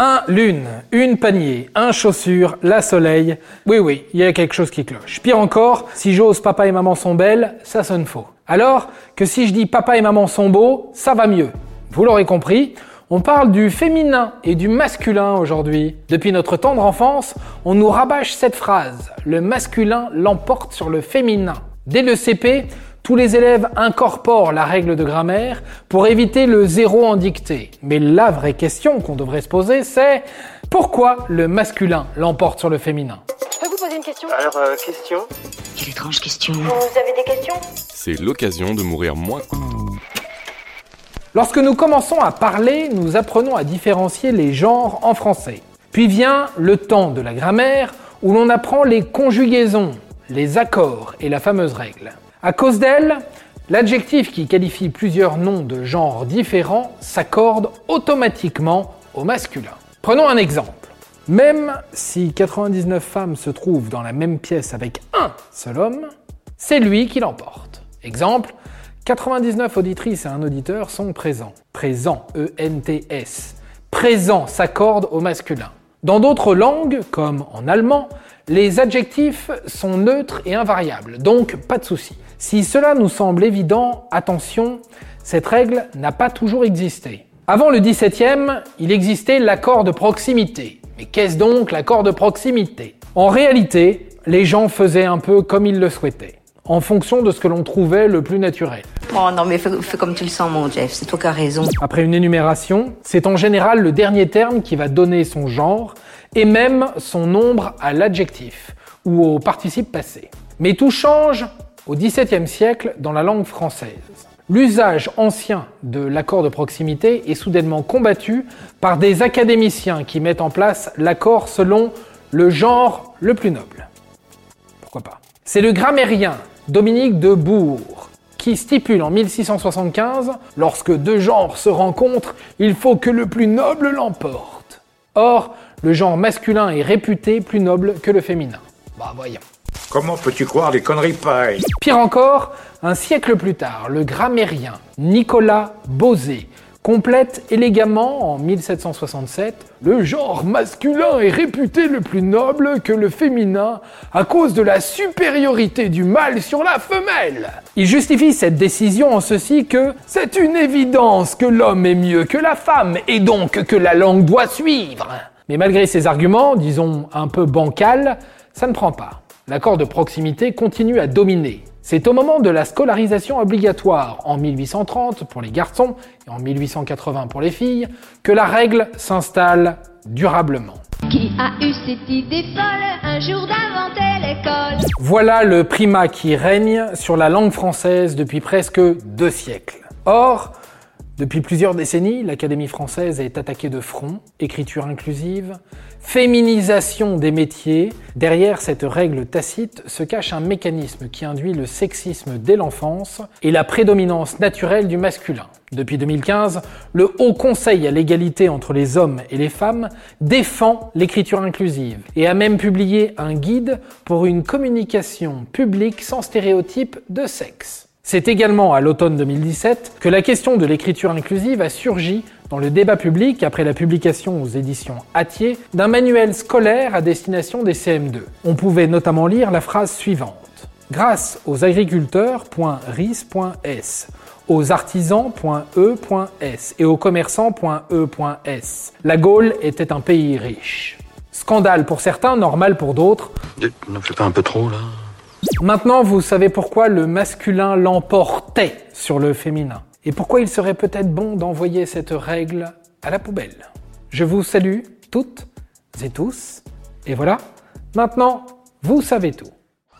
Un lune, une panier, un chaussure, la soleil. Oui, oui, il y a quelque chose qui cloche. Pire encore, si j'ose papa et maman sont belles, ça sonne faux. Alors que si je dis papa et maman sont beaux, ça va mieux. Vous l'aurez compris, on parle du féminin et du masculin aujourd'hui. Depuis notre tendre enfance, on nous rabâche cette phrase. Le masculin l'emporte sur le féminin. Dès le CP, tous les élèves incorporent la règle de grammaire pour éviter le zéro en dictée. Mais la vraie question qu'on devrait se poser, c'est pourquoi le masculin l'emporte sur le féminin? Je peux vous poser une question? Alors, euh, question? Quelle étrange question. Vous avez des questions? C'est l'occasion de mourir moins. Lorsque nous commençons à parler, nous apprenons à différencier les genres en français. Puis vient le temps de la grammaire où l'on apprend les conjugaisons, les accords et la fameuse règle. À cause d'elle, l'adjectif qui qualifie plusieurs noms de genres différents s'accorde automatiquement au masculin. Prenons un exemple. Même si 99 femmes se trouvent dans la même pièce avec un seul homme, c'est lui qui l'emporte. Exemple, 99 auditrices et un auditeur sont présents. Présent, E-N-T-S. Présent s'accorde au masculin. Dans d'autres langues, comme en allemand, les adjectifs sont neutres et invariables, donc pas de souci. Si cela nous semble évident, attention, cette règle n'a pas toujours existé. Avant le XVIIe, il existait l'accord de proximité. Mais qu'est-ce donc l'accord de proximité? En réalité, les gens faisaient un peu comme ils le souhaitaient, en fonction de ce que l'on trouvait le plus naturel. Oh non, mais fais, fais comme tu le sens, mon Jeff, c'est toi qui as raison. Après une énumération, c'est en général le dernier terme qui va donner son genre et même son nombre à l'adjectif ou au participe passé. Mais tout change au XVIIe siècle dans la langue française. L'usage ancien de l'accord de proximité est soudainement combattu par des académiciens qui mettent en place l'accord selon le genre le plus noble. Pourquoi pas? C'est le grammairien Dominique de Bourg qui stipule en 1675 lorsque deux genres se rencontrent, il faut que le plus noble l'emporte. Or, le genre masculin est réputé plus noble que le féminin. Bah voyons. Comment peux-tu croire des conneries pareilles? Pire encore, un siècle plus tard, le grammairien Nicolas Bosé complète élégamment en 1767 Le genre masculin est réputé le plus noble que le féminin à cause de la supériorité du mâle sur la femelle. Il justifie cette décision en ceci que c'est une évidence que l'homme est mieux que la femme et donc que la langue doit suivre. Mais malgré ces arguments, disons un peu bancals, ça ne prend pas l'accord de proximité continue à dominer. C'est au moment de la scolarisation obligatoire en 1830 pour les garçons et en 1880 pour les filles que la règle s'installe durablement. Qui a eu cette idée folle un jour d'inventer l'école? Voilà le primat qui règne sur la langue française depuis presque deux siècles. Or, depuis plusieurs décennies, l'Académie française est attaquée de front, écriture inclusive, féminisation des métiers. Derrière cette règle tacite se cache un mécanisme qui induit le sexisme dès l'enfance et la prédominance naturelle du masculin. Depuis 2015, le Haut Conseil à l'égalité entre les hommes et les femmes défend l'écriture inclusive et a même publié un guide pour une communication publique sans stéréotype de sexe. C'est également à l'automne 2017 que la question de l'écriture inclusive a surgi dans le débat public après la publication aux éditions Atier d'un manuel scolaire à destination des CM2. On pouvait notamment lire la phrase suivante. Grâce aux agriculteurs.ris.s, aux artisans.e.s et aux commerçants.e.s, la Gaule était un pays riche. Scandale pour certains, normal pour d'autres. Ne fais pas un peu trop là Maintenant, vous savez pourquoi le masculin l'emportait sur le féminin. Et pourquoi il serait peut-être bon d'envoyer cette règle à la poubelle. Je vous salue toutes et tous. Et voilà, maintenant, vous savez tout.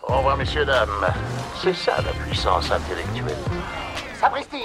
Au revoir, messieurs, dames. C'est ça la puissance intellectuelle. Sapristi